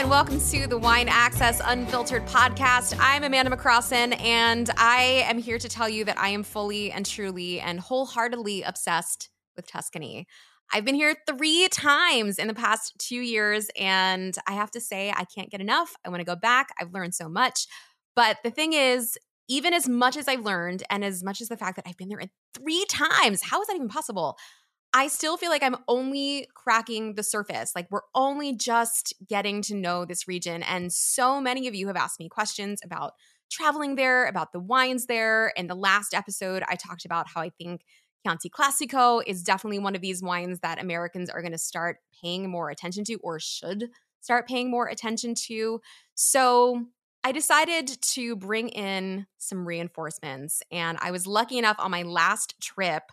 and welcome to the Wine Access Unfiltered podcast. I'm Amanda McCrossin, and I am here to tell you that I am fully and truly and wholeheartedly obsessed with Tuscany. I've been here three times in the past two years, and I have to say, I can't get enough. I want to go back. I've learned so much. But the thing is, even as much as I've learned, and as much as the fact that I've been there three times, how is that even possible? I still feel like I'm only cracking the surface. Like we're only just getting to know this region. And so many of you have asked me questions about traveling there, about the wines there. In the last episode, I talked about how I think Chianti Classico is definitely one of these wines that Americans are going to start paying more attention to or should start paying more attention to. So I decided to bring in some reinforcements. And I was lucky enough on my last trip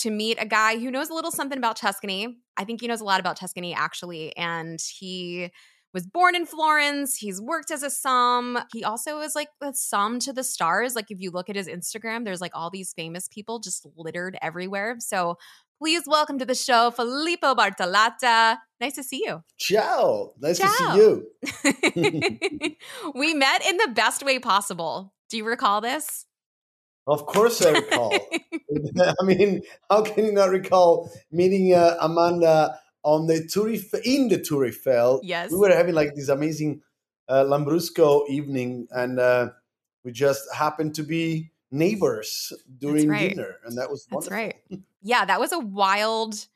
to meet a guy who knows a little something about Tuscany. I think he knows a lot about Tuscany, actually. And he was born in Florence. He's worked as a som. He also is like the som to the stars. Like if you look at his Instagram, there's like all these famous people just littered everywhere. So please welcome to the show, Filippo Bartolotta. Nice to see you. Ciao. Nice Ciao. to see you. we met in the best way possible. Do you recall this? Of course, I recall. I mean, how can you not recall meeting uh, Amanda on the Tour in the Tour Eiffel? Yes, we were having like this amazing uh, Lambrusco evening, and uh, we just happened to be neighbors during right. dinner, and that was wonderful. That's right. Yeah, that was a wild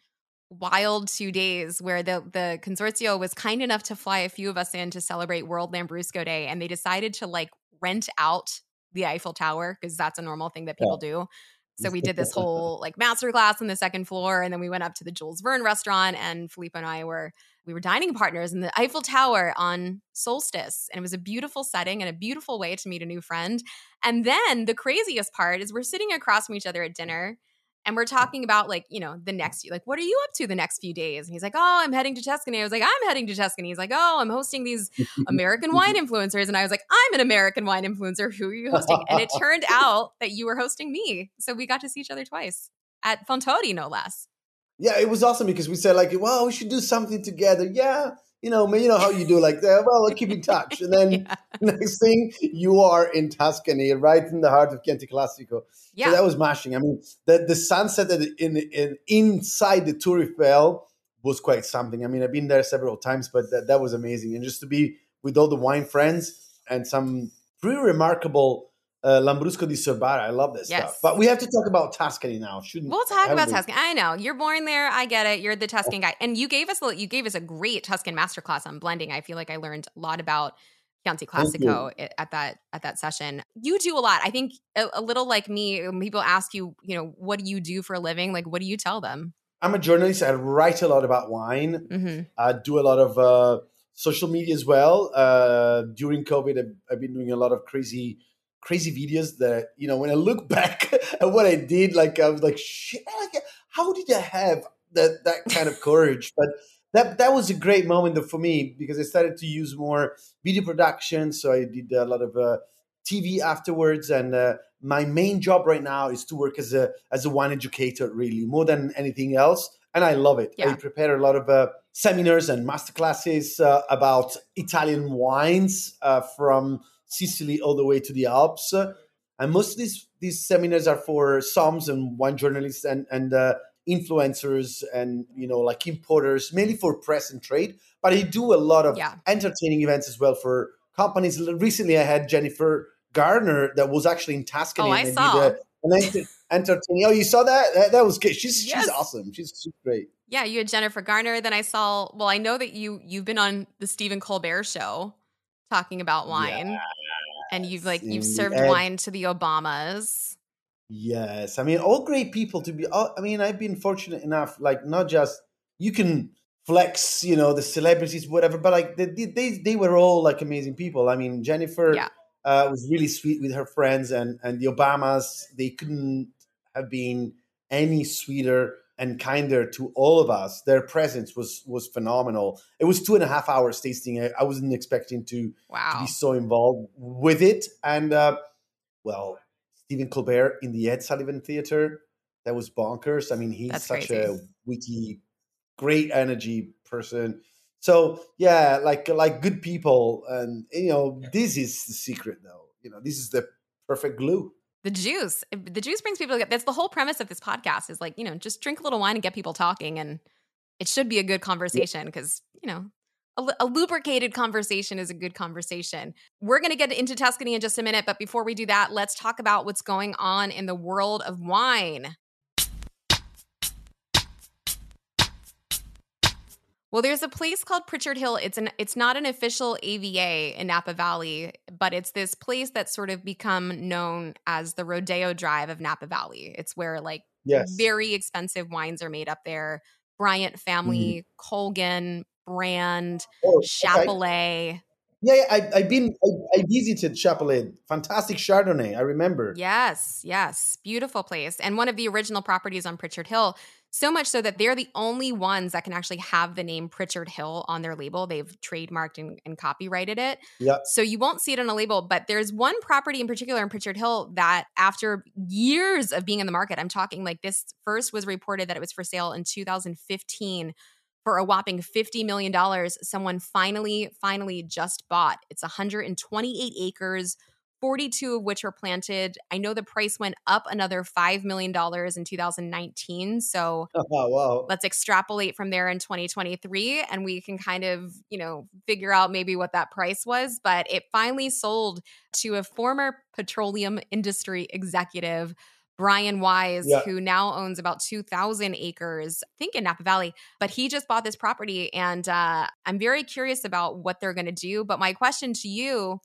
wild two days where the the consortio was kind enough to fly a few of us in to celebrate World Lambrusco Day, and they decided to like rent out the Eiffel Tower because that's a normal thing that people yeah. do. So we did this whole like master class on the second floor, and then we went up to the Jules Verne restaurant, and Filippo and I were we were dining partners in the Eiffel Tower on solstice, and it was a beautiful setting and a beautiful way to meet a new friend. And then the craziest part is we're sitting across from each other at dinner, and we're talking about like you know the next like what are you up to the next few days? And he's like oh i'm heading to tuscany. I was like i'm heading to tuscany. He's like oh i'm hosting these american wine influencers. And i was like i'm an american wine influencer. Who are you hosting? And it turned out that you were hosting me. So we got to see each other twice at Fontodi no less. Yeah it was awesome because we said like well we should do something together. Yeah you know, you know how you do like that. Well, we'll keep in touch. And then yeah. next thing, you are in Tuscany, right in the heart of Chianti Classico. Yeah. So that was mashing. I mean, the, the sunset in, in inside the Tour Eiffel was quite something. I mean, I've been there several times, but that, that was amazing. And just to be with all the wine friends and some pretty remarkable uh, Lambrusco di Sorbara. I love this yes. stuff. But we have to talk about Tuscany now, shouldn't we? We'll talk about? Tuscany. I know. You're born there. I get it. You're the Tuscan guy. And you gave us you gave us a great Tuscan masterclass on blending. I feel like I learned a lot about Chianti Classico at that at that session. You do a lot. I think a, a, little like me. People ask you, you know, what do you do for a living? Like, what do you tell them? I'm a journalist. I write a lot about wine. Mm-hmm. I do a lot of uh, social media as well. Uh, during COVID, I've, I've been doing a lot of crazy crazy videos that you know when I look back at what I did, like I was like, shit, like, how did I have that that kind of courage? But that that was a great moment for me because I started to use more video production. So I did a lot of uh, TV afterwards, and uh, my main job right now is to work as a as a wine educator, really more than anything else. And I love it. Yeah. I prepare a lot of uh, seminars and masterclasses uh, about Italian wines uh, from Sicily all the way to the Alps. And most of these these seminars are for SOMs and wine journalists and and uh, influencers and you know like importers, mainly for press and trade. But I do a lot of yeah. entertaining events as well for companies. Recently, I had Jennifer Garner that was actually in Tuscany. Oh, I and saw. Did a, an entertaining. Oh, you saw that? That, that was good. She's yes. she's awesome. She's, she's great. Yeah, you had Jennifer Garner. Then I saw. Well, I know that you you've been on the Stephen Colbert show talking about wine. Yes. And you've like you've served wine to the Obamas. Yes. I mean all great people to be I mean I've been fortunate enough like not just you can flex, you know, the celebrities whatever, but like they they they were all like amazing people. I mean Jennifer yeah. uh, was really sweet with her friends and and the Obamas they couldn't have been any sweeter and kinder to all of us. Their presence was was phenomenal. It was two and a half hours tasting. I, I wasn't expecting to, wow. to, be so involved with it. And uh, well, Stephen Colbert in the Ed Sullivan Theater, that was bonkers. I mean, he's That's such crazy. a witty, great energy person. So yeah, like like good people, and you know, this is the secret, though. You know, this is the perfect glue. The juice, the juice brings people. together That's the whole premise of this podcast. Is like you know, just drink a little wine and get people talking, and it should be a good conversation because you know a, a, lubricated conversation is a good conversation. We're going to get into Tuscany in just a minute, but before we do that, let's talk about what's going on in the world of wine. Well, there's a place called Pritchard Hill. It's an it's not an official AVA in Napa Valley, but it's this place that's sort of become known as the Rodeo Drive of Napa Valley. It's where like yes. very expensive wines are made up there. Bryant family, mm-hmm. Colgin, Brand, oh, Chappellet. Yeah, I, I've been, I, I, visited Chappellet. Fantastic Chardonnay, I remember. Yes, yes. Beautiful place. And one of the original properties on Pritchard Hill. So much so that they're the only ones that can actually have the name Pritchard Hill on their label. They've trademarked and, and copyrighted it. Yeah. So you won't see it on a label, but there's one property in particular in Pritchard Hill that after years of being in the market, I'm talking like this first was reported that it was for sale in 2015 for a whopping $50 million, someone finally, finally just bought. It's 128 acres, 42 of which are planted. I know the price went up another $5 million in 2019. So oh, wow. let's extrapolate from there in 2023 and we can kind of, you know, figure out maybe what that price was. But it finally sold to a former petroleum industry executive Brian Wise, yeah. who now owns about 2,000 acres, I think in Napa Valley, but he just bought this property. And uh, I'm very curious about what they're going to do. But my question to you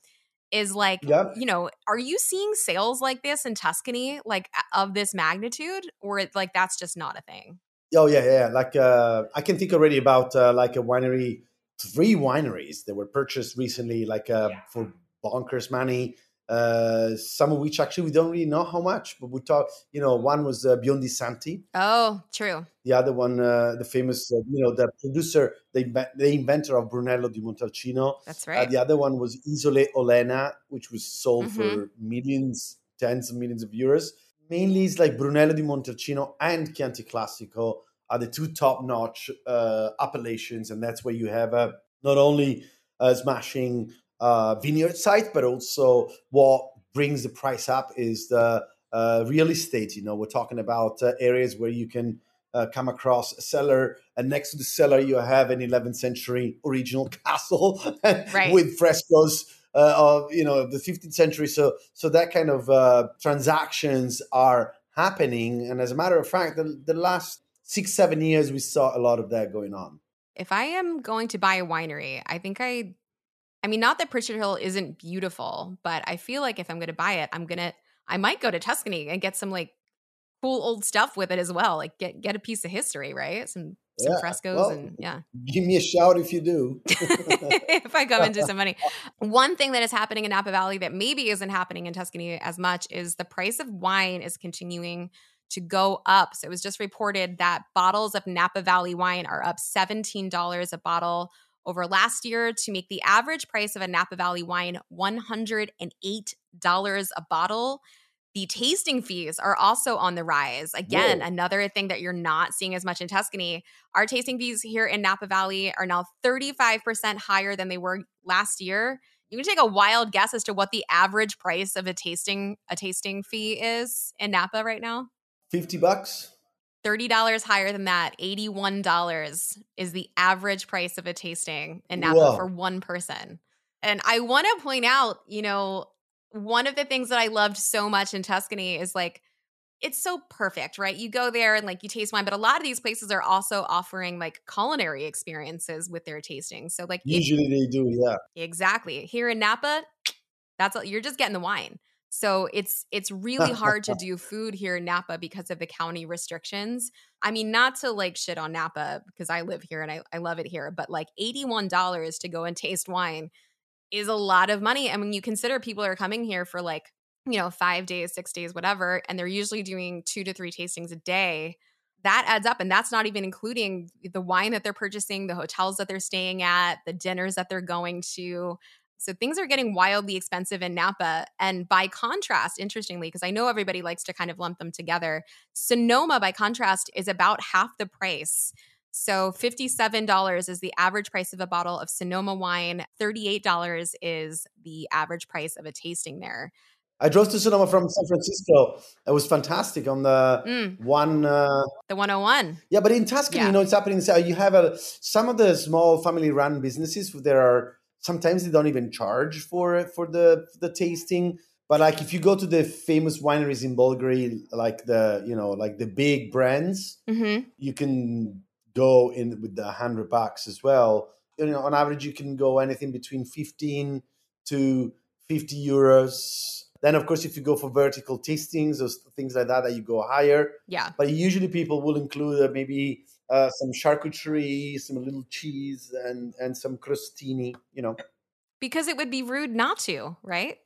is like, yep. you know, are you seeing sales like this in Tuscany, like of this magnitude, or like that's just not a thing? Oh, yeah, yeah. Like uh, I can think already about uh, like a winery, three wineries that were purchased recently, like uh, yeah. for bonkers money uh, some of which actually we don't really know how much, but we talk. You know, one was uh, Biondi Santi. Oh, true. The other one, uh, the famous, uh, you know, the producer, the, the inventor of Brunello di Montalcino. That's uh, right. the other one was Isole Olena, which was sold mm-hmm. for millions, tens of millions of euros. Mainly, it's like Brunello di Montalcino and Chianti Classico are the two top-notch uh, appellations, and that's where you have not only smashing uh, vineyard site, but also what brings the price up is the uh, real estate. You know, we're talking about uh, areas where you can uh, come across a cellar, and next to the cellar you have an 11th century original castle right. with frescoes. Uh, of you know the 15th century, so so that kind of uh, transactions are happening, and as a matter of fact, the, the last six seven years we saw a lot of that going on. If I am going to buy a winery, I think I I mean, not that Pritchard Hill isn't beautiful, but I feel like if I'm going to buy it, I'm going to, I might go to Tuscany and get some like cool old stuff with it as well. Like get, get a piece of history, right? Some, some yeah. frescoes well, and yeah. Give me a shout if you do. if I come into some money. One thing that is happening in Napa Valley that maybe isn't happening in Tuscany as much is the price of wine is continuing to go up. So it was just reported that bottles of Napa Valley wine are up $17 a bottle over last year to make the average price of a Napa Valley wine $108 a bottle. The tasting fees are also on the rise. Again, Whoa. another thing that you're not seeing as much in Tuscany. Our tasting fees here in Napa Valley are now 35% higher than they were last year. You can take a wild guess as to what the average price of a tasting a tasting fee is in Napa right now. 50 bucks. $30 higher than that. $81 is the average price of a tasting in Napa Whoa. for one person. And I want to point out, you know, one of the things that I loved so much in Tuscany is like, it's so perfect, right? You go there and like you taste wine, but a lot of these places are also offering like culinary experiences with their tasting. So like usually they do, yeah. Exactly. Here in Napa, that's all, you're just getting the wine. So it's it's really hard to do food here in Napa because of the county restrictions. I mean, not to like shit on Napa because I live here and I, I love it here, but like $81 to go and taste wine is a lot of money. And when you consider people are coming here for like, you know, five days, six days, whatever, and they're usually doing two to three tastings a day, that adds up. And that's not even including the wine that they're purchasing, the hotels that they're staying at, the dinners that they're going to. So things are getting wildly expensive in Napa. And by contrast, interestingly, because I know everybody likes to kind of lump them together, Sonoma, by contrast, is about half the price. So $57 is the average price of a bottle of Sonoma wine. $38 is the average price of a tasting there. I drove to Sonoma from San Francisco. It was fantastic on the mm. one. Uh, the 101. Yeah, but in Tuscany, yeah. you know, it's happening. So you have a, some of the small family-run businesses. There are sometimes they don't even charge for for the the tasting. But like if you go to the famous wineries in Bolgheri, like the you know like the big brands, mm-hmm. you can go in with the hundred bucks as well. You know, on average, you can go anything between fifteen to fifty euros. Then, of course, if you go for vertical tastings or things like that, that you go higher. Yeah. But usually, people will include uh, maybe uh, some charcuterie, some little cheese, and and some crostini. You know, because it would be rude not to, right?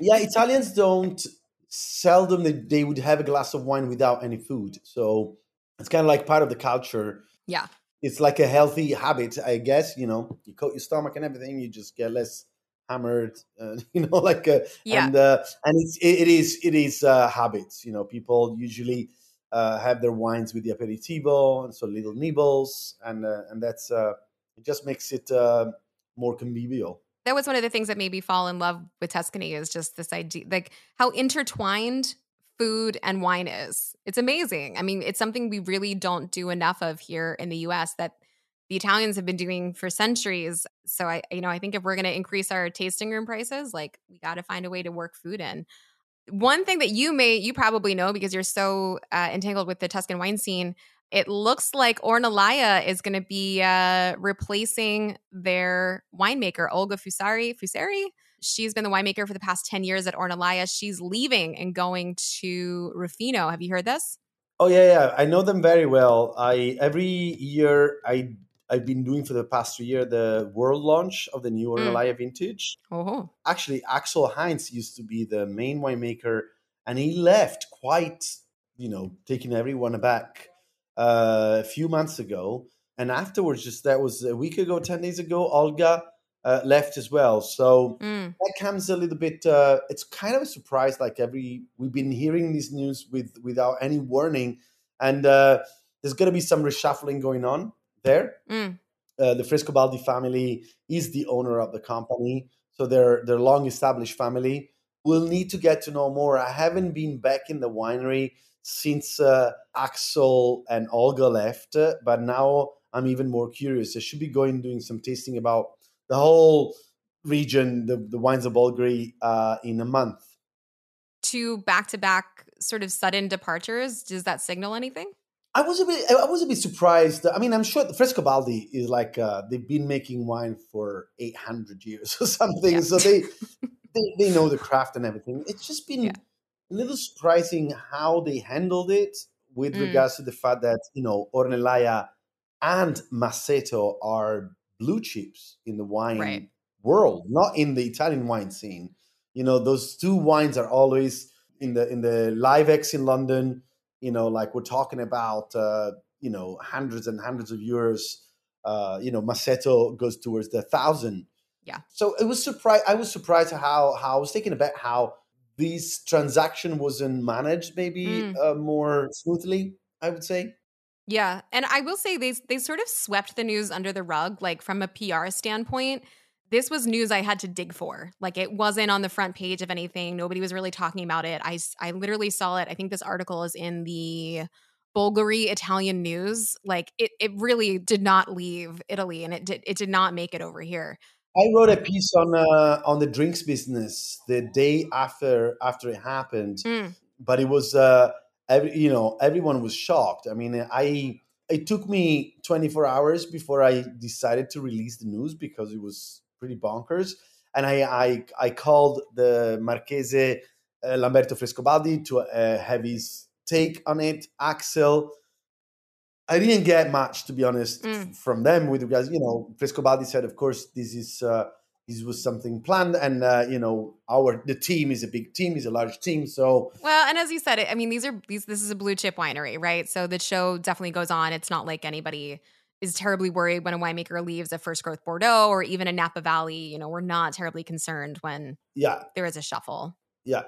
yeah, Italians don't seldom they, they would have a glass of wine without any food. So it's kind of like part of the culture. Yeah. It's like a healthy habit, I guess. You know, you coat your stomach and everything, you just get less hammered. Uh, you know, like uh, yeah. and uh, and it's it, it is it is uh, habits. You know, people usually uh, have their wines with the aperitivo and so little nibbles, and uh, and that's uh, it just makes it uh, more convivial that was one of the things that made me fall in love with Tuscany is just this idea like how intertwined food and wine is. It's amazing. I mean, it's something we really don't do enough of here in the US that the Italians have been doing for centuries. So I you know, I think if we're going to increase our tasting room prices, like we got to find a way to work food in. One thing that you may you probably know because you're so uh, entangled with the Tuscan wine scene, it looks like Ornellaia is going to be uh, replacing their winemaker Olga Fusari. Fusari She's been the winemaker for the past 10 years at Ornellaia. She's leaving and going to Ruffino. Have you heard this? Oh yeah, yeah. I know them very well. I every year I I've been doing for the past three years the world launch of the new Ornellaia mm. vintage. Oh. Actually, Axel Heinz used to be the main winemaker, and he left quite, you know, taking everyone aback uh, a few months ago. And afterwards, just that was a week ago, ten days ago, Olga uh, left as well. So mm. that comes a little bit. Uh, it's kind of a surprise. Like every we've been hearing this news with without any warning, and uh, there's going to be some reshuffling going on there. Mm. Uh, the Frescobaldi family is the owner of the company, so they're they're long established family. We'll need to get to know more. I haven't been back in the winery since uh, Axel and Olga left, but now I'm even more curious. I should be going doing some tasting about the whole region, the, the wines of Bolgheri, uh, in a month. Two back to back sort of sudden departures. Does that signal anything? I was a bit. I was a bit surprised. I mean, I'm sure the Frescobaldi is like uh, they've been making wine for 800 years or something, yeah. so they, they, they know the craft and everything. It's just been yeah. a little surprising how they handled it with mm. regards to the fact that you know Ornellaia and Masseto are blue chips in the wine right. world, not in the Italian wine scene. You know, those two wines are always in the in the Liv-ex in London. You know, like we're talking about, uh, you know, hundreds and hundreds of euros. Uh, you know, Masseto goes towards the thousand. Yeah. So it was surprised. I was surprised how how I was thinking about how this transaction wasn't managed maybe mm. uh, more smoothly. I would say. Yeah, and I will say they they sort of swept the news under the rug like from a PR standpoint. This was news I had to dig for. Like it wasn't on the front page of anything. Nobody was really talking about it. I I literally saw it. I think this article is in the Bulgari Italian news. Like it it really did not leave Italy and it did it did not make it over here. I wrote a piece on uh, on the drinks business the day after after it happened, mm. but it was uh, every you know everyone was shocked i mean i it took me 24 hours before i decided to release the news because it was pretty bonkers. And i i, I called the marchese uh, lamberto frescobaldi to uh, have his take on it axel. I didn't get much to be honest mm. from them with regards you know frescobaldi said of course this is uh, this was something planned and uh, you know our the team is a big team is a large team so well and as you said i mean these are these this is a blue chip winery right? So the show definitely goes on. It's not like anybody is terribly worried when a winemaker leaves a first growth bordeaux or even a napa valley you know we're not terribly concerned when yeah. there is a shuffle. Yeah.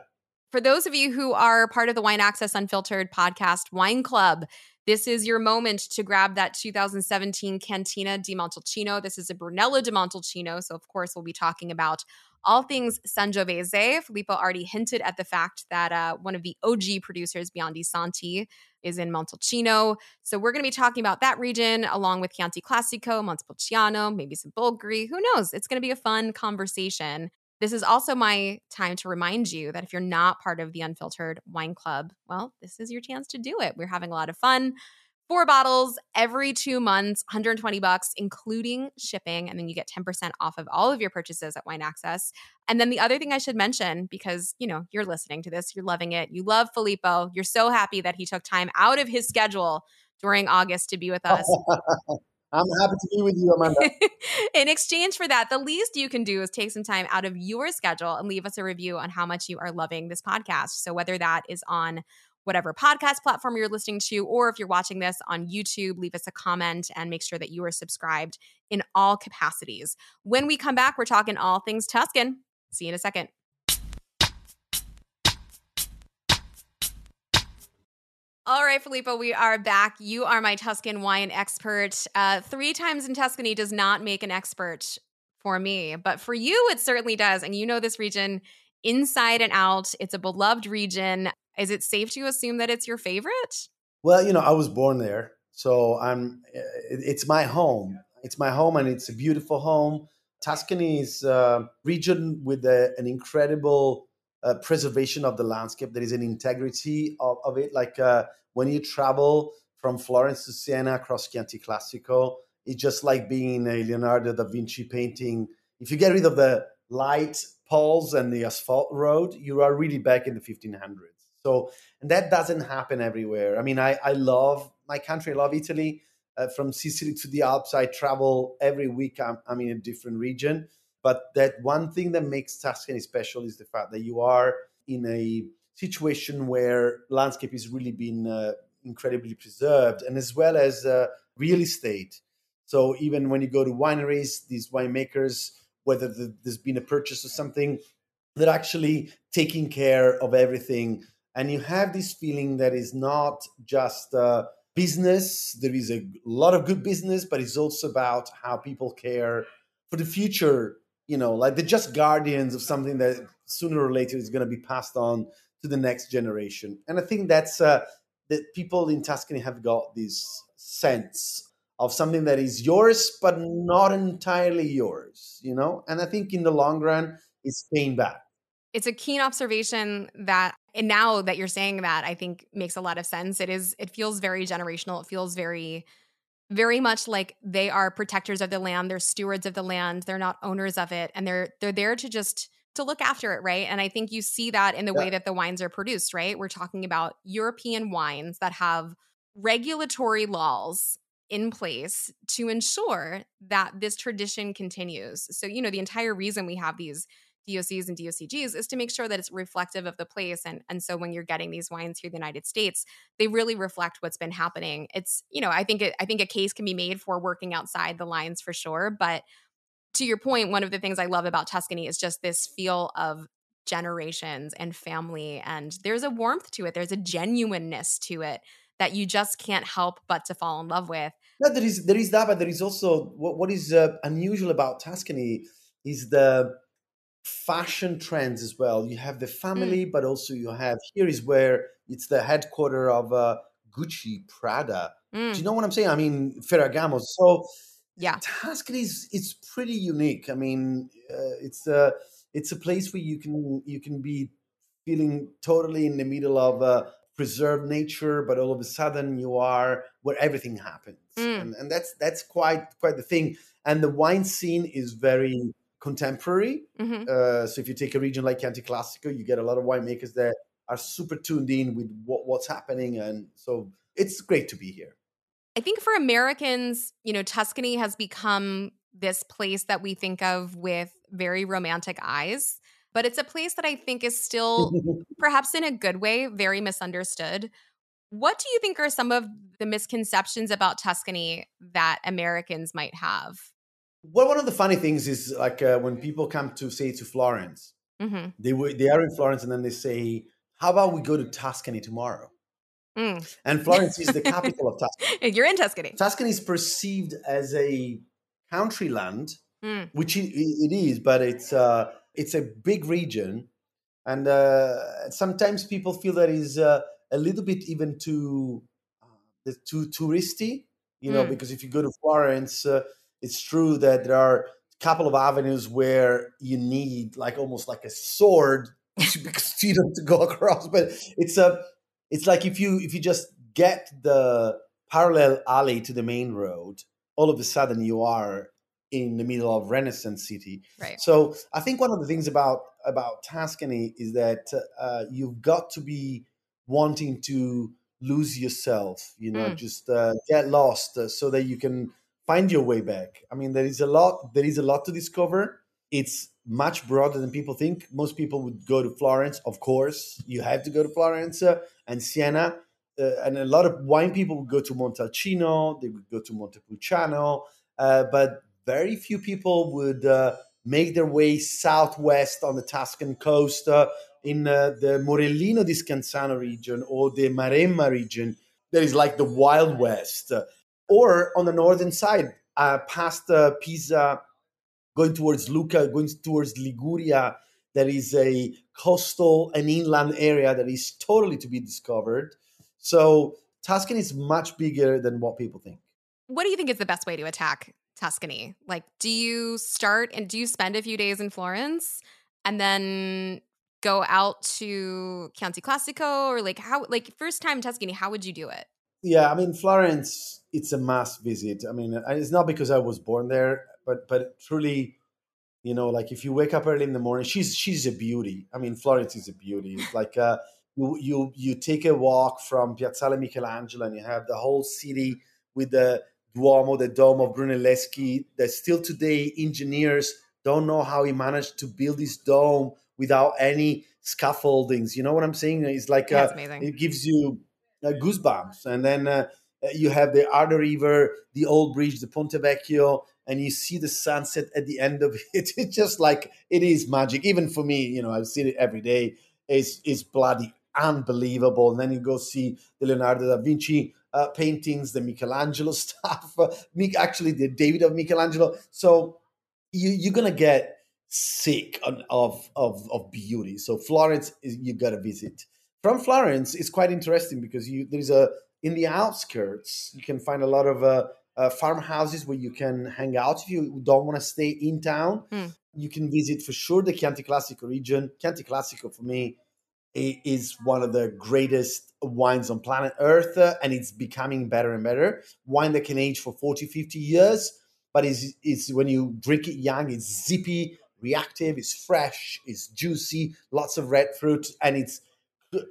For those of you who are part of the Wine Access Unfiltered podcast wine club, this is your moment to grab that 2017 Cantina di Montalcino. This is a Brunello di Montalcino. So, of course, we'll be talking about all things Sangiovese. Filippo already hinted at the fact that uh, one of the OG producers, Biondi Santi, is in Montalcino. So we're going to be talking about that region along with Chianti Classico, Montepulciano, maybe some Bolgheri. Who knows? It's going to be a fun conversation. This is also my time to remind you that if you're not part of the Unfiltered Wine Club, well, this is your chance to do it. We're having a lot of fun four bottles every two months, 120 bucks, including shipping. And then you get 10% off of all of your purchases at Wine Access. And then the other thing I should mention, because you know, you're listening to this, you're loving it, you love Filippo, you're so happy that he took time out of his schedule during August to be with us. I'm happy to be with you, Amanda. In exchange for that, the least you can do is take some time out of your schedule and leave us a review on how much you are loving this podcast. So, whether that is on whatever podcast platform you're listening to, or if you're watching this on YouTube, leave us a comment and make sure that you are subscribed in all capacities. When we come back, we're talking all things Tuscan. See you in a second. All right, Filippo, we are back. You are my Tuscan wine expert. Uh, three times in Tuscany does not make an expert for me, but for you, it certainly does. And you know this region inside and out. It's a beloved region. Is it safe to assume that it's your favorite? Well, you know, I was born there, so I'm. Eh, it's my home. It's my home, and it's a beautiful home. Tuscany is a region with a, an incredible uh, preservation of the landscape. There is an integrity of, of it. Like uh, when you travel from Florence to Siena across Chianti Classico, it's just like being a Leonardo da Vinci painting. If you get rid of the light poles and the asphalt road, you are really back in the 1500s. So, and that doesn't happen everywhere. I mean, I, I love my country. I love Italy. Uh, from Sicily to the Alps, I travel every week. I'm, I'm in a different region. But that one thing that makes Tuscany special is the fact that you are in a situation where landscape is really been uh, incredibly preserved, and as well as uh, real estate. So even when you go to wineries, these winemakers, whether the, there's been a purchase or something, they're actually taking care of everything. And you have this feeling that is not just uh, business. There is a lot of good business but it's also about how people care for the future you know like they're just guardians of something that sooner or later is going to be passed on to the next generation. And i think that's uh, that people in tuscany have got this sense of something that is yours but not entirely yours you know? And i think in the long run it's paying back. It's a keen observation that and now that you're saying that i think makes a lot of sense. It is it feels very generational. It feels very very much like they are protectors of the land they're stewards of the land they're not owners of it and they're they're there to just to look after it right? And i think you see that in the yeah. way that the wines are produced right? We're talking about european wines that have regulatory laws in place to ensure that this tradition continues. So you know the entire reason we have these DOCs and DOCGs is to make sure that it's reflective of the place. And, and so when you're getting these wines here in the United States, they really reflect what's been happening. It's, you know, I think it, I think a case can be made for working outside the lines for sure. But to your point, one of the things I love about Tuscany is just this feel of generations and family. And there's a warmth to it. There's a genuineness to it that you just can't help but to fall in love with. No, there is there is that, but there is also what, what is uh, unusual about Tuscany is the fashion trends as well. You have the family, mm. but also you have here is where it's the headquarter of uh, Gucci, Prada. Mm. Do you know what I'm saying? I mean, Ferragamo. So yeah, Tuscany is it's pretty unique. I mean, uh, it's a it's a place where you can you can be feeling totally in the middle of uh, preserved nature, but all of a sudden you are where everything happens, mm. and, and that's that's quite quite the thing. And the wine scene is very contemporary. Mm-hmm. Uh, so if you take a region like Chianti Classico, you get a lot of winemakers that are super tuned in with what, what's happening, and so it's great to be here. I think for Americans, you know, Tuscany has become this place that we think of with very romantic eyes, but it's a place that I think is still, perhaps in a good way, very misunderstood. What do you think are some of the misconceptions about Tuscany that Americans might have? Well, one of the funny things is like uh, when people come to say to Florence, mm-hmm. they they are in Florence and then they say how about we go to Tuscany tomorrow? Mm. And Florence is the capital of Tuscany. You're in Tuscany. Tuscany is perceived as a country land, mm. which it, it is, but it's uh, it's a big region, and uh, sometimes people feel that is uh, a little bit even too uh, too touristy. You know, mm. because if you go to Florence, uh, it's true that there are a couple of avenues where you need like almost like a sword to go across. But it's a it's like if you if you just get the parallel alley to the main road, all of a sudden you are in the middle of Renaissance city. Right. So I think one of the things about about Tuscany is that uh, you've got to be wanting to lose yourself. You know, mm. just uh, get lost uh, so that you can find your way back. I mean, there is a lot. There is a lot to discover. It's much broader than people think. Most people would go to Florence, of course. You have to go to Florence uh, and Siena. Uh, and a lot of wine people would go to Montalcino, they would go to Montepulciano, uh, but very few people would uh, make their way southwest on the Tuscan coast uh, in uh, the Morellino di Scansano region or the Maremma region. That is like the Wild West. Or on the northern side, uh, past Pisa going towards Lucca, going towards Liguria, there is a coastal and inland area that is totally to be discovered. So Tuscany is much bigger than what people think. What do you think is the best way to attack Tuscany? Like, do you start and do you spend a few days in Florence and then go out to Chianti Classico or like how, like, first time Tuscany, how would you do it? Yeah, I mean, Florence, it's a must visit. I mean, it's not because I was born there but but truly you know like if you wake up early in the morning she's she's a beauty. I mean florence is a beauty. It's like uh you you you take a walk from piazzale michelangelo and you have the whole city with the duomo the dome of brunelleschi. That still today engineers don't know how he managed to build this dome without any scaffoldings. You know what i'm saying? It's like yeah, uh, it gives you uh, goosebumps. And then uh, you have the Arno River, the old bridge, the Ponte Vecchio, and you see the sunset at the end of it. It's just like it is magic. Even for me, you know, I've seen it every day. It's it's bloody unbelievable. And then you go see the Leonardo da Vinci uh, paintings, the Michelangelo stuff, uh, actually the David of Michelangelo. So you, you're gonna get sick on, of of of beauty. So Florence, is, you gotta visit. From Florence, it's quite interesting because you there's a in the outskirts you can find a lot of uh, uh, farmhouses where you can hang out if you don't want to stay in town. Mm. You can visit for sure the Chianti Classico region. Chianti Classico for me is one of the greatest wines on planet Earth, uh, and it's becoming better and better. Wine that can age for 40, 50 years, but it's, it's when you drink it young, it's zippy, reactive, it's fresh, it's juicy, lots of red fruit, and it's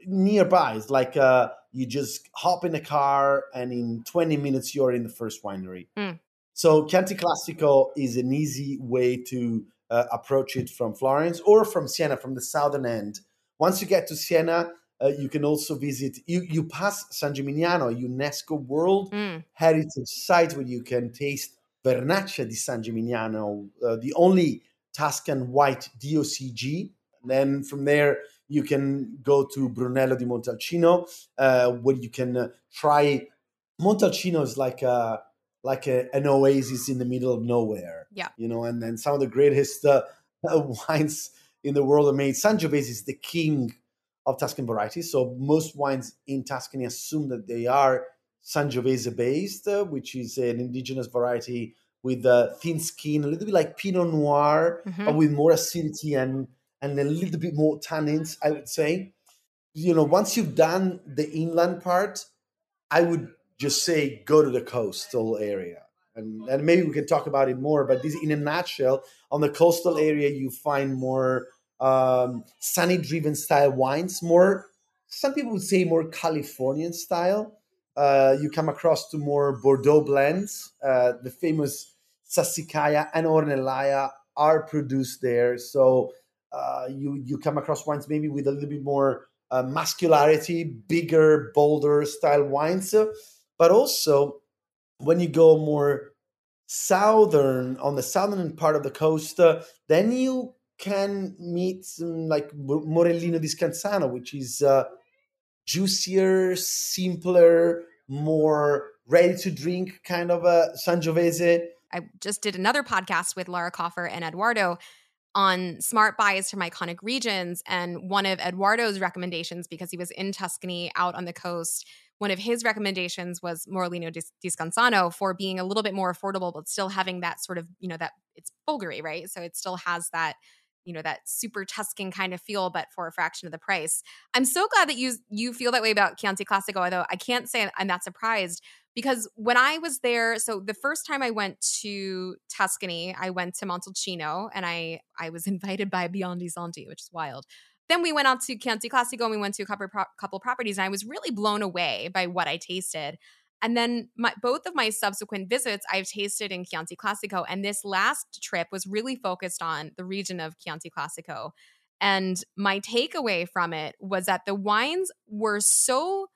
nearby. It's like uh, you just hop in a car, and in 20 minutes, you're in the first winery. Mm. So Chianti Classico is an easy way to uh, approach it from Florence or from Siena, from the southern end. Once you get to Siena, uh, you can also visit, you, you pass San Gimignano, UNESCO World mm. Heritage Site, where you can taste Vernaccia di San Gimignano, uh, the only Tuscan white DOCG. And then from there, you can go to Brunello di Montalcino, uh, where you can uh, try. Montalcino is like a like a, an oasis in the middle of nowhere. Yeah, you know, and then some of the greatest uh, wines in the world are made. Sangiovese is the king of Tuscan varieties, so most wines in Tuscany assume that they are Sangiovese based, uh, which is an indigenous variety with a thin skin, a little bit like Pinot Noir, mm-hmm. but with more acidity and and a little bit more tannins, I would say. You know, once you've done the inland part, I would just say go to the coastal area. And, and maybe we can talk about it more, but this, in a nutshell, on the coastal area, you find more um, sunny driven style wines, more, some people would say more Californian style. Uh, you come across to more Bordeaux blends. Uh, the famous Sassicaia and Ornellaia are produced there. So uh, you you come across wines maybe with a little bit more uh, muscularity, bigger, bolder style wines, but also when you go more southern on the southern part of the coast, uh, then you can meet some like Morellino di Scansano, which is uh, juicier, simpler, more ready to drink kind of a Sangiovese. I just did another podcast with Laura Coffer and Eduardo on smart buys from iconic regions. And one of Eduardo's recommendations, because he was in Tuscany out on the coast, one of his recommendations was Morellino di, di Scansano for being a little bit more affordable, but still having that sort of, you know, that it's Bolgheri, right? So it still has that you know that super tuscan kind of feel but for a fraction of the price i'm so glad that you you feel that way about chianti classico although i can't say i'm not surprised because when I was there, so the first time I went to Tuscany, I went to Montalcino and I I was invited by Biondi Santi, which is wild. Then we went out to Chianti Classico and we went to a couple, pro- couple properties and I was really blown away by what I tasted. And then my, both of my subsequent visits I've tasted in Chianti Classico. And this last trip was really focused on the region of Chianti Classico. And my takeaway from it was that the wines were so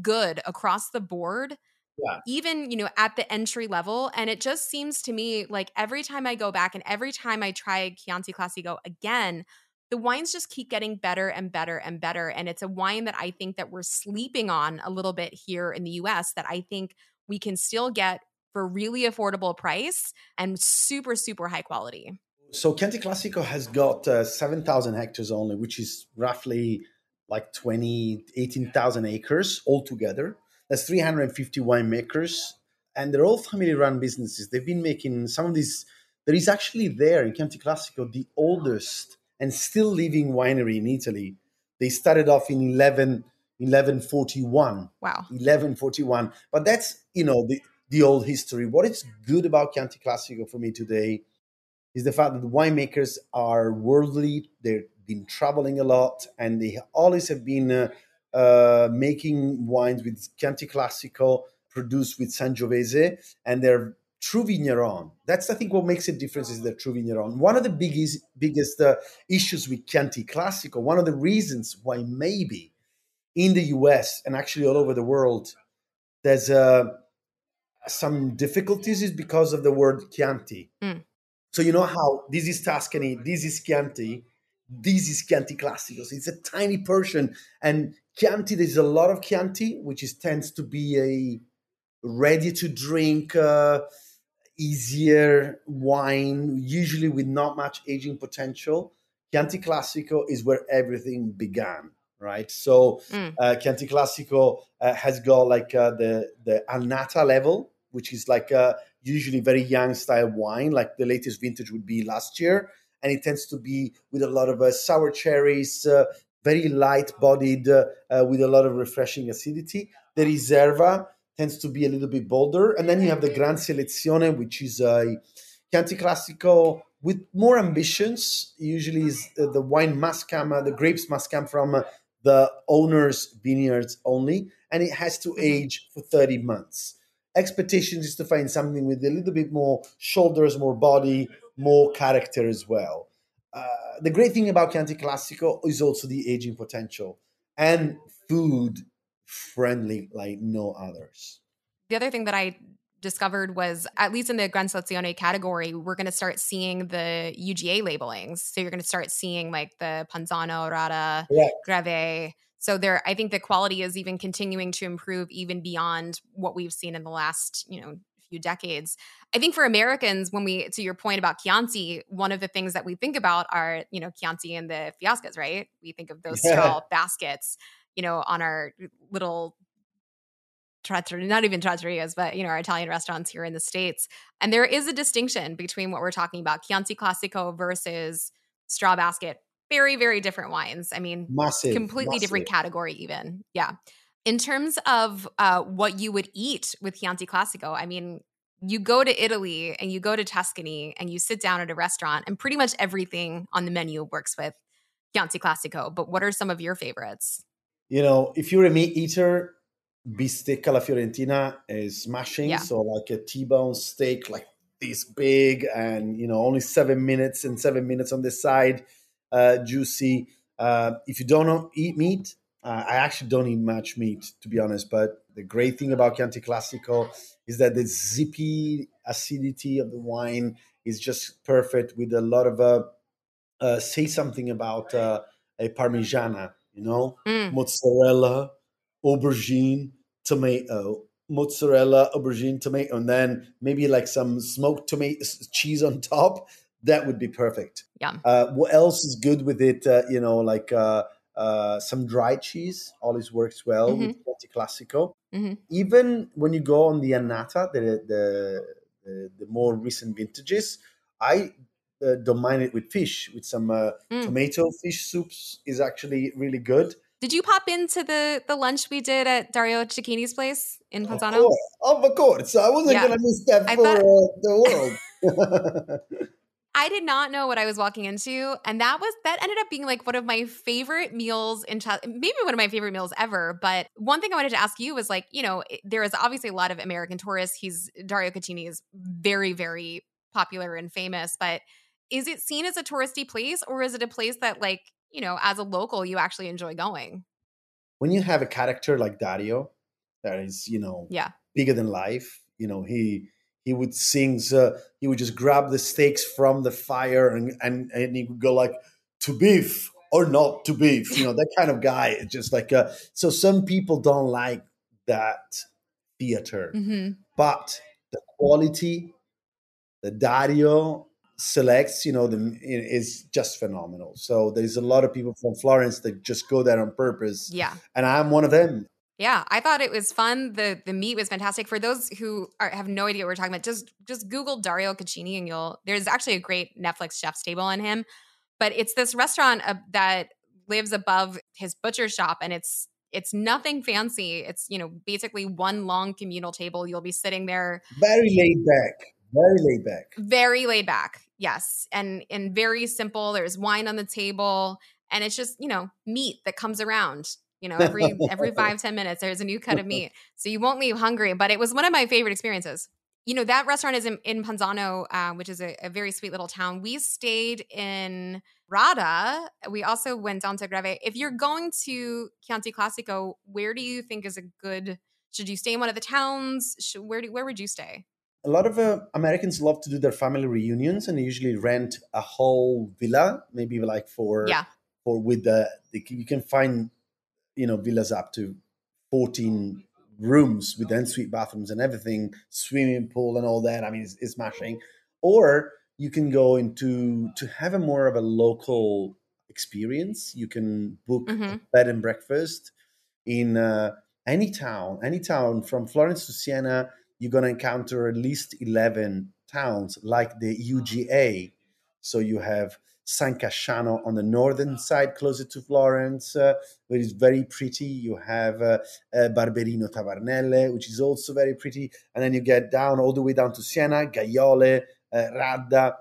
good across the board yeah. even you know at the entry level and it just seems to me like every time i go back and every time i try chianti classico again the wines just keep getting better and better and better and it's a wine that i think that we're sleeping on a little bit here in the us that i think we can still get for really affordable price and super super high quality so chianti classico has got uh, 7000 hectares only which is roughly like 20 18000 acres altogether That's 350 winemakers, and they're all family-run businesses. They've been making some of these. There is actually there in Chianti Classico the oldest and still living winery in Italy. They started off in 11, 1141. Wow. 1141. But that's, you know, the, the old history. What is good about Chianti Classico for me today is the fact that the winemakers are worldly. They've been traveling a lot and they always have been uh, uh, making wines with Chianti Classico produced with Sangiovese, and they're true vigneron. That's I think what makes a difference is the true vigneron. One of the biggest biggest uh, issues with Chianti Classico, one of the reasons why maybe in the U.S. and actually all over the world there's uh, some difficulties is because of the word Chianti. Mm. So you know how this is Tuscany, this is Chianti, this is Chianti Classico. So it's a tiny portion, and Chianti, there's a lot of Chianti, which is tends to be a ready to drink, uh, easier wine, usually with not much aging potential. Chianti Classico is where everything began, right? So mm. uh, Chianti Classico uh, has got like uh, the the annata level, which is like a usually very young style wine, like the latest vintage would be last year, and it tends to be with a lot of uh, sour cherries, uh, very light bodied uh, uh, with a lot of refreshing acidity. The Riserva tends to be a little bit bolder. And then you have the Gran Selezione, which is a Chianti Classico with more ambitions. Usually is uh, the wine must come, uh, the grapes must come from uh, the owner's vineyards only. And it has to mm-hmm. age for 30 months. Expectations is to find something with a little bit more shoulders, more body, more character as well. Uh, the great thing about Chianti Classico is also the aging potential and food friendly like no others. The other thing that I discovered was at least in the Gran Selezione category, we're going to start seeing the UGA labelings. So you're going to start seeing like the Panzano, Radda, yeah. Greve. So there, I think the quality is even continuing to improve even beyond what we've seen in the last, you know, few decades. I think for Americans, when we, to your point about Chianti, one of the things that we think about are, you know, Chianti and the fiascas, right? We think of those straw baskets, you know, on our little trattoria, not even trattorias, but you know, our Italian restaurants here in the States. And there is a distinction between what we're talking about, Chianti Classico versus straw basket. Very, very different wines. I mean, massive, completely massive. different category, even. Yeah. In terms of uh, what you would eat with Chianti Classico, I mean, you go to Italy and you go to Tuscany and you sit down at a restaurant, and pretty much everything on the menu works with Chianti Classico. But what are some of your favorites? You know, if you're a meat eater, bistecca alla Fiorentina is smashing. Yeah. So, like a T bone steak, like this big, and you know, only seven minutes and seven minutes on the side, uh, juicy. Uh, if you don't eat meat, uh, I actually don't eat much meat, to be honest. But the great thing about Chianti Classico is that the zippy acidity of the wine is just perfect with a lot of uh, uh, say something about uh, a parmigiana, you know, mm. mozzarella, aubergine, tomato, mozzarella, aubergine, tomato, and then maybe like some smoked tomato cheese on top. That would be perfect. Yeah. Uh, what else is good with it? Uh, you know, like uh, uh, some dry cheese always works well mm-hmm. with Chianti Classico. Mm-hmm. Even when you go on the Annata, the the, the, the more recent vintages, I uh, don't mind it with fish, with some uh, mm. tomato fish soups is actually really good. Did you pop into the the lunch we did at Dario Cecchini's place in Panzano? Of course, of course. I wasn't yeah. gonna miss that I for thought... uh, the world. I did not know what I was walking into, and that was that ended up being like one of my favorite meals in maybe one of my favorite meals ever. But one thing I wanted to ask you was like, you know, there is obviously a lot of American tourists. He's Dario Cecchini is very, very popular and famous, but is it seen as a touristy place, or is it a place that like you know, as a local, you actually enjoy going. When you have a character like Dario, that is, you know, yeah, bigger than life. You know, he he would sing. Uh, he would just grab the steaks from the fire and and and he would go like to beef or not to beef. You know, that kind of guy. It's just like uh, so, some people don't like that theater, mm-hmm. but the quality, the Dario selects, you know, the is just phenomenal. So there's a lot of people from Florence that just go there on purpose. Yeah, and I'm one of them. Yeah, I thought it was fun. the The meat was fantastic. For those who are, have no idea what we're talking about, just just Google Dario Cecchini, and you'll. There's actually a great Netflix chef's table on him, but it's this restaurant uh, that lives above his butcher shop, and it's it's nothing fancy. It's you know basically one long communal table. You'll be sitting there, very laid back, very laid back, very laid back. Yes. And and very simple. There's wine on the table and it's just, you know, meat that comes around. You know, every every five ten minutes there's a new cut of meat. So you won't leave hungry. But it was one of my favorite experiences. You know, that restaurant is in, in Panzano, uh, which is a, a, very sweet little town. We stayed in Radda. We also went down to Greve. If you're going to Chianti Classico, where do you think is a good should you stay in one of the towns? Should, where do, where would you stay? A lot of uh, Americans love to do their family reunions and they usually rent a whole villa, maybe like for yeah. for with the, the you can find you know villas up to 14 rooms with ensuite bathrooms and everything, swimming pool and all that. I mean, it's, it's smashing. Or you can go into to have a more of a local experience. You can book mm-hmm. bed and breakfast in uh, any town, any town from Florence to Siena you're going to encounter at least 11 towns like the UGA. So you have San Casciano on the northern side, closer to Florence, uh, where it's very pretty. You have uh, uh, Barberino Tavarnelle, which is also very pretty. And then you get down all the way down to Siena, Gaiole, uh, Radda,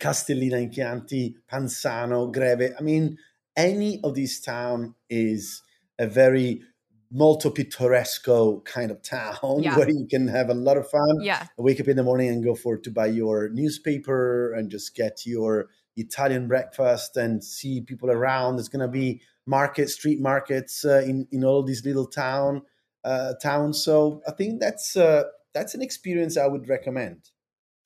Castellina in Chianti, Panzano, Greve. I mean, any of these towns is a very molto pittoresco kind of town yeah. where you can have a lot of fun. Yeah. Wake up in the morning and go for to buy your newspaper and just get your Italian breakfast and see people around. There's gonna be market street markets uh, in in all these little town uh, towns. So I think that's uh, that's an experience I would recommend.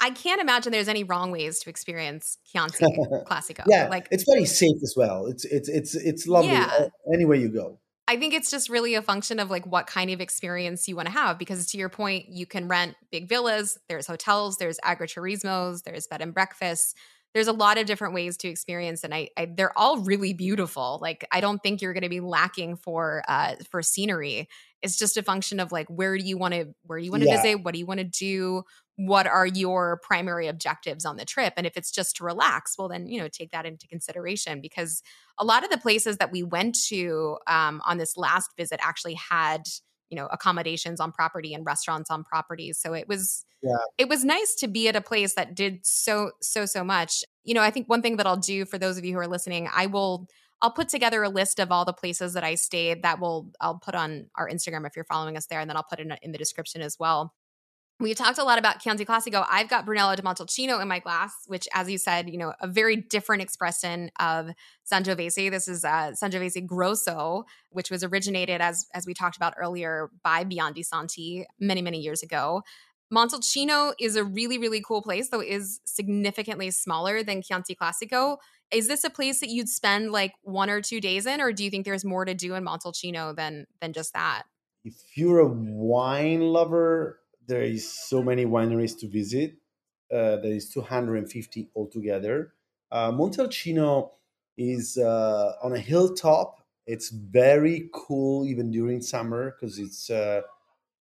I can't imagine there's any wrong ways to experience Chianti Classico. yeah, like it's very safe as well. It's it's it's it's lovely yeah. anywhere you go. I think it's just really a function of like what kind of experience you want to have. Because to your point, you can rent big villas, there's hotels, there's agriturismos, there's bed and breakfasts. There's a lot of different ways to experience, and I, I they're all really beautiful. Like I don't think you're going to be lacking for uh, for scenery. It's just a function of like where do you want to where do you want to yeah. visit, what do you want to do, what are your primary objectives on the trip? And if it's just to relax well then you know take that into consideration because a lot of the places that we went to um, on this last visit actually had you know accommodations on property and restaurants on properties so it was yeah. it was nice to be at a place that did so so so much. You know i think one thing that i'll do for those of you who are listening i will I'll put together a list of all the places that I stayed that will I'll put on our Instagram if you're following us there and then I'll put it in, in the description as well we talked a lot about Chianti Classico. I've got Brunello di Montalcino in my glass, which, as you said, you know, a very different expression of Sangiovese. This is uh, Sangiovese Grosso, which was originated, as as we talked about earlier, by Biondi Santi many, many years ago. Montalcino is a really, really cool place, though is significantly smaller than Chianti Classico. is this a place that you'd spend like one or two days in, or do you think there's more to do in Montalcino than than just that? If you're a wine lover, there is so many wineries to visit. Uh, there is 250 altogether. Uh, Montalcino is uh, on a hilltop. It's very cool even during summer because it's uh,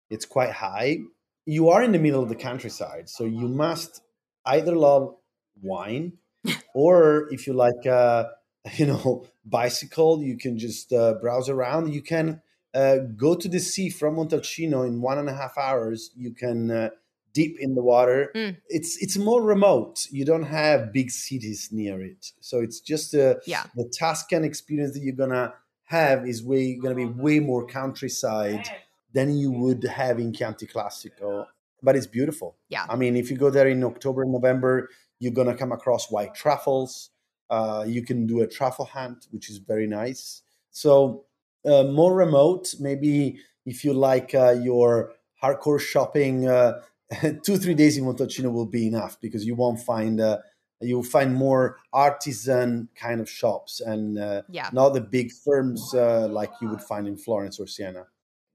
it's quite high. You are in the middle of the countryside, so you must either love wine or if you like, uh, you know, bicycle, you can just uh, browse around. You can uh, go to the sea from Montalcino in one and a half hours. You can uh, deep in the water. Mm. It's it's more remote. You don't have big cities near it, so it's just a, uh, yeah. the Tuscan experience that you're gonna have is way gonna be way more countryside than you would have in Chianti Classico. But it's beautiful. Yeah. I mean, if you go there in October, November, you're gonna come across white truffles. Uh, you can do a truffle hunt, which is very nice. So uh, more remote. Maybe if you like uh, your hardcore shopping, uh, two three days in Montalcino will be enough because you won't find uh, you'll find more artisan kind of shops and uh, yeah. not the big firms like you would find in Florence or Siena.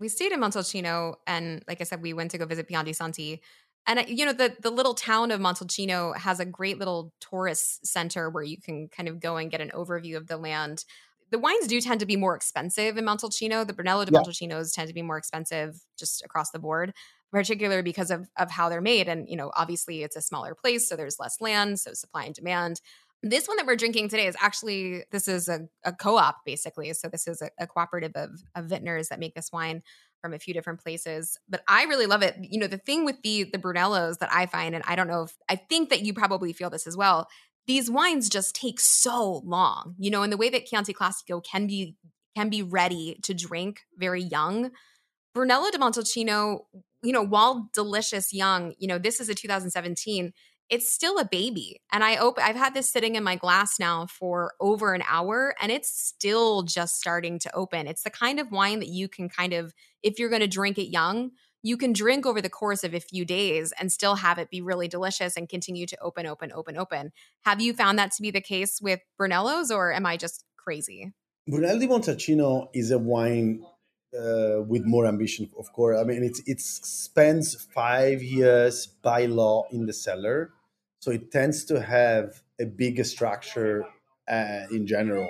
We stayed in Montalcino, and like I said, we went to go visit Biondi Santi. And you know the the little town of Montalcino has a great little tourist center where you can kind of go and get an overview of the land. The wines do tend to be more expensive in Montalcino. The Brunello di yeah. Montalcinos tend to be more expensive just across the board, particularly because of of how they're made. And you know, obviously, it's a smaller place, so there's less land, so supply and demand. This one that we're drinking today is actually this is a, a co-op basically. So this is a, a cooperative of, of vintners that make this wine from a few different places. But I really love it. You know, the thing with the the Brunellos that I find, and I don't know if I think that you probably feel this as well, these wines just take so long. You know, in the way that Chianti Classico can be can be ready to drink very young. Brunello di Montalcino, you know, while delicious young, you know, this is a 2017 it's still a baby. And I open I've had this sitting in my glass now for over an hour and it's still just starting to open. It's the kind of wine that you can kind of if you're going to drink it young, you can drink over the course of a few days and still have it be really delicious and continue to open open open open. Have you found that to be the case with Brunellos or am I just crazy? Brunello di Montalcino is a wine uh, with more ambition, of course. I mean, it's it spends five years by law in the cellar, so it tends to have a bigger structure uh, in general.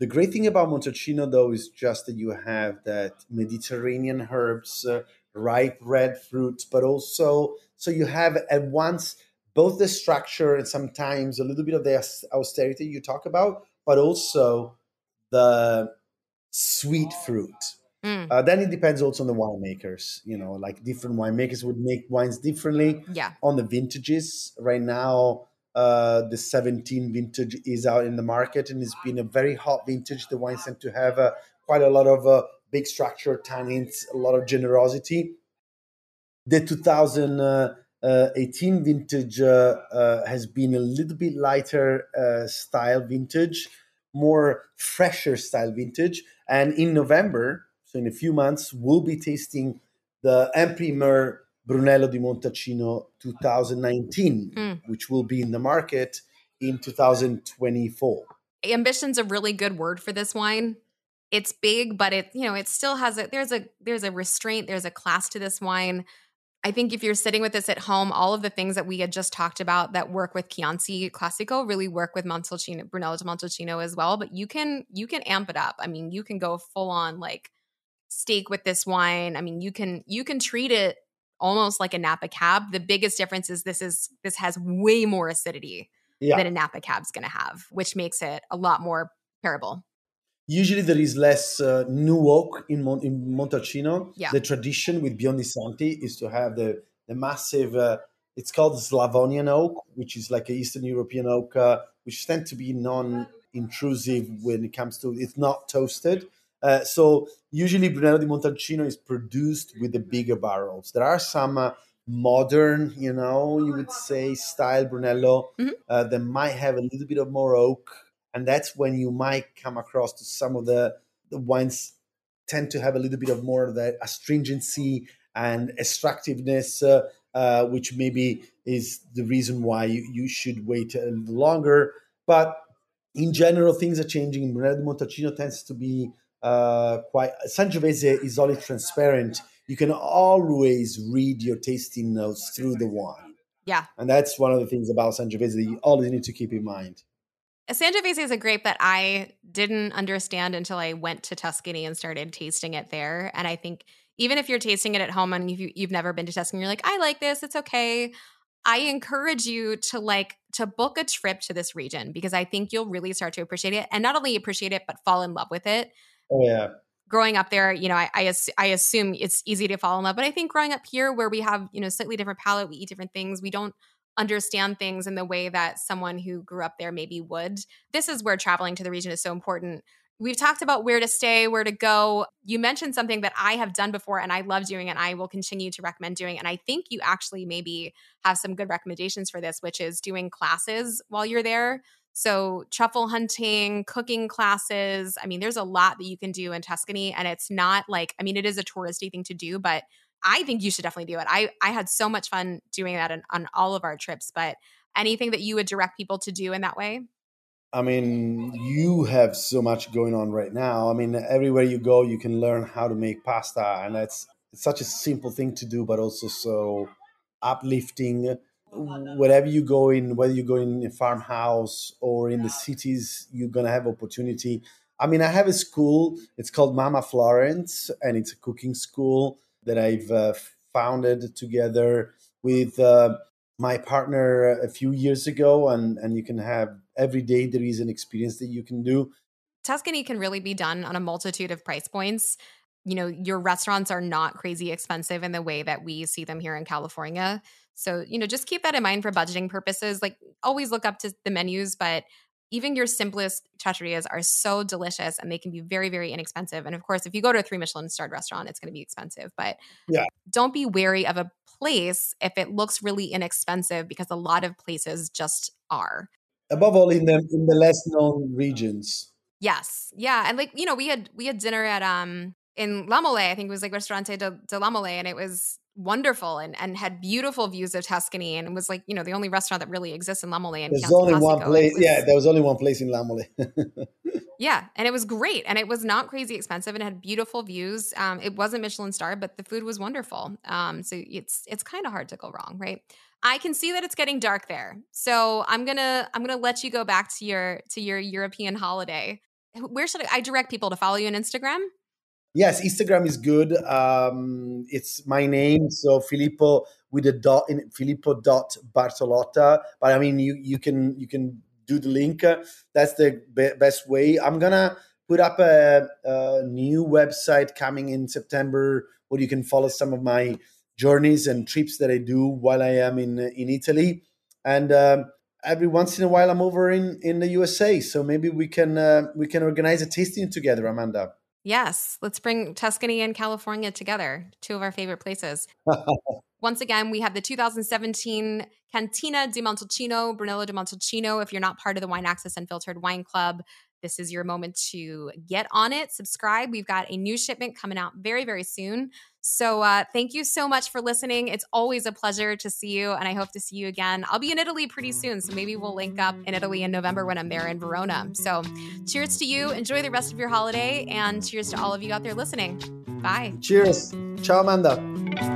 The great thing about Montalcino, though, is just that you have that Mediterranean herbs, uh, ripe red fruits, but also so you have at once both the structure and sometimes a little bit of the austerity you talk about, but also the sweet fruit. Mm. Uh, then it depends also on the winemakers. You know, like different winemakers would make wines differently. Yeah. On the vintages, right now, uh, the 17 vintage is out in the market and it's been a very hot vintage. The wines tend to have uh, quite a lot of uh, big structure, tannins, a lot of generosity. The 2018 uh, uh, vintage has been a little bit lighter style vintage, more fresher style vintage. And in November, so in a few months, we'll be tasting the Imprimer Brunello di Montalcino 2019, mm. which will be in the market in 2024. Ambition's a really good word for this wine. It's big, but it you know it still has a there's a there's a restraint, there's a class to this wine. I think if you're sitting with this at home, all of the things that we had just talked about that work with Chianti Classico really work with Montalcino, Brunello di Montalcino as well. But you can you can amp it up. I mean, you can go full on like steak with this wine. I mean, you can you can treat it almost like a Napa cab. The biggest difference is this is this has way more acidity yeah. than a Napa cab's going to have, which makes it a lot more parable. Usually there is less uh, new oak in, Mon- in Montalcino. Yeah. The tradition with Biondi Santi is to have the the massive. Uh, it's called Slavonian oak, which is like an Eastern European oak, uh, which tend to be non-intrusive when it comes to. It's not toasted, uh, so usually Brunello di Montalcino is produced with the bigger barrels. There are some uh, modern, you know, you would say style Brunello mm-hmm. uh, that might have a little bit of more oak, and that's when you might come across to some of the the wines tend to have a little bit of more of that astringency and extractiveness, uh, uh, which maybe is the reason why you, you should wait a little longer. But in general, things are changing. Brunello di Montalcino tends to be uh, quite. Sangiovese is always transparent. You can always read your tasting notes through the wine. Yeah. And that's one of the things about Sangiovese that you always need to keep in mind. Sangiovese is a grape that I didn't understand until I went to Tuscany and started tasting it there. And I think even if you're tasting it at home and you, you've never been to Tuscany, you're like, I like this, it's okay. I encourage you to like to book a trip to this region because I think you'll really start to appreciate it and not only appreciate it but fall in love with it. Oh yeah. Growing up there, you know, I, I, I assume it's easy to fall in love, but I think growing up here, where we have you know slightly different palate, we eat different things, we don't understand things in the way that someone who grew up there maybe would. This is where traveling to the region is so important We've talked about where to stay, where to go. You mentioned something that I have done before and I love doing and I will continue to recommend doing. And I think you actually maybe have some good recommendations for this, which is doing classes while you're there. So, truffle hunting, cooking classes. I mean, there's a lot that you can do in Tuscany. And it's not like, I mean, it is a touristy thing to do, but I think you should definitely do it. I, I had so much fun doing that on, on all of our trips. But anything that you would direct people to do in that way? I mean, you have so much going on right now. I mean, everywhere you go, you can learn how to make pasta, and that's it's such a simple thing to do, but also so uplifting. Wherever you go in, whether you go in a farmhouse or in the cities, you're gonna have opportunity. I mean, I have a school. It's called Mama Florence, and it's a cooking school that I've uh, founded together with uh, my partner a few years ago, and and you can have every day there is an experience that you can do. Tuscany can really be done on a multitude of price points. You know, your restaurants are not crazy expensive in the way that we see them here in California. So, you know, just keep that in mind for budgeting purposes. Like always look up to the menus, but even your simplest trattorias are so delicious and they can be very, very inexpensive. And of course, if you go to a three Michelin starred restaurant, it's going to be expensive. But yeah. don't be wary of a place if it looks really inexpensive because a lot of places just are above all in the in the less known regions. Yes, yeah, and like you know, we had we had dinner at um in Lamole. I think it was like Ristorante de, de Lamole, and it was wonderful and and had beautiful views of Tuscany, and was like you know the only restaurant that really exists in Lamole. And There's only one place. Was, yeah, there was only one place in Lamole. yeah, and it was great, and it was not crazy expensive, and had beautiful views. Um, it wasn't Michelin star, but the food was wonderful. Um, so it's it's kind of hard to go wrong, right? I can see that it's getting dark there. So I'm gonna I'm gonna let you go back to your to your European holiday. Where should I, I direct people to follow you on Instagram? Yes, Instagram is good. Um, it's my name, so Filippo with a dot in Filippo dot Bartolotta. But I mean, you you can you can do the link. That's the be- best way. I'm gonna put up a, a new website coming in September where you can follow some of my journeys and trips that I do while I am in in Italy, and um, every once in a while I'm over in in the USA. So maybe we can uh, we can organize a tasting together, Amanda. Yes, let's bring Tuscany and California together, two of our favorite places. Once again, we have the 2017 Cantina di Montalcino, Brunello di Montalcino. If you're not part of the Wine Access Unfiltered Wine Club, this is your moment to get on it, subscribe. We've got a new shipment coming out very, very soon. So uh, thank you so much for listening. It's always a pleasure to see you, and I hope to see you again. I'll be in Italy pretty soon, so maybe we'll link up in Italy in November when I'm there in Verona. So cheers to you. Enjoy the rest of your holiday, and cheers to all of you out there listening. Bye. Cheers. Ciao, Amanda.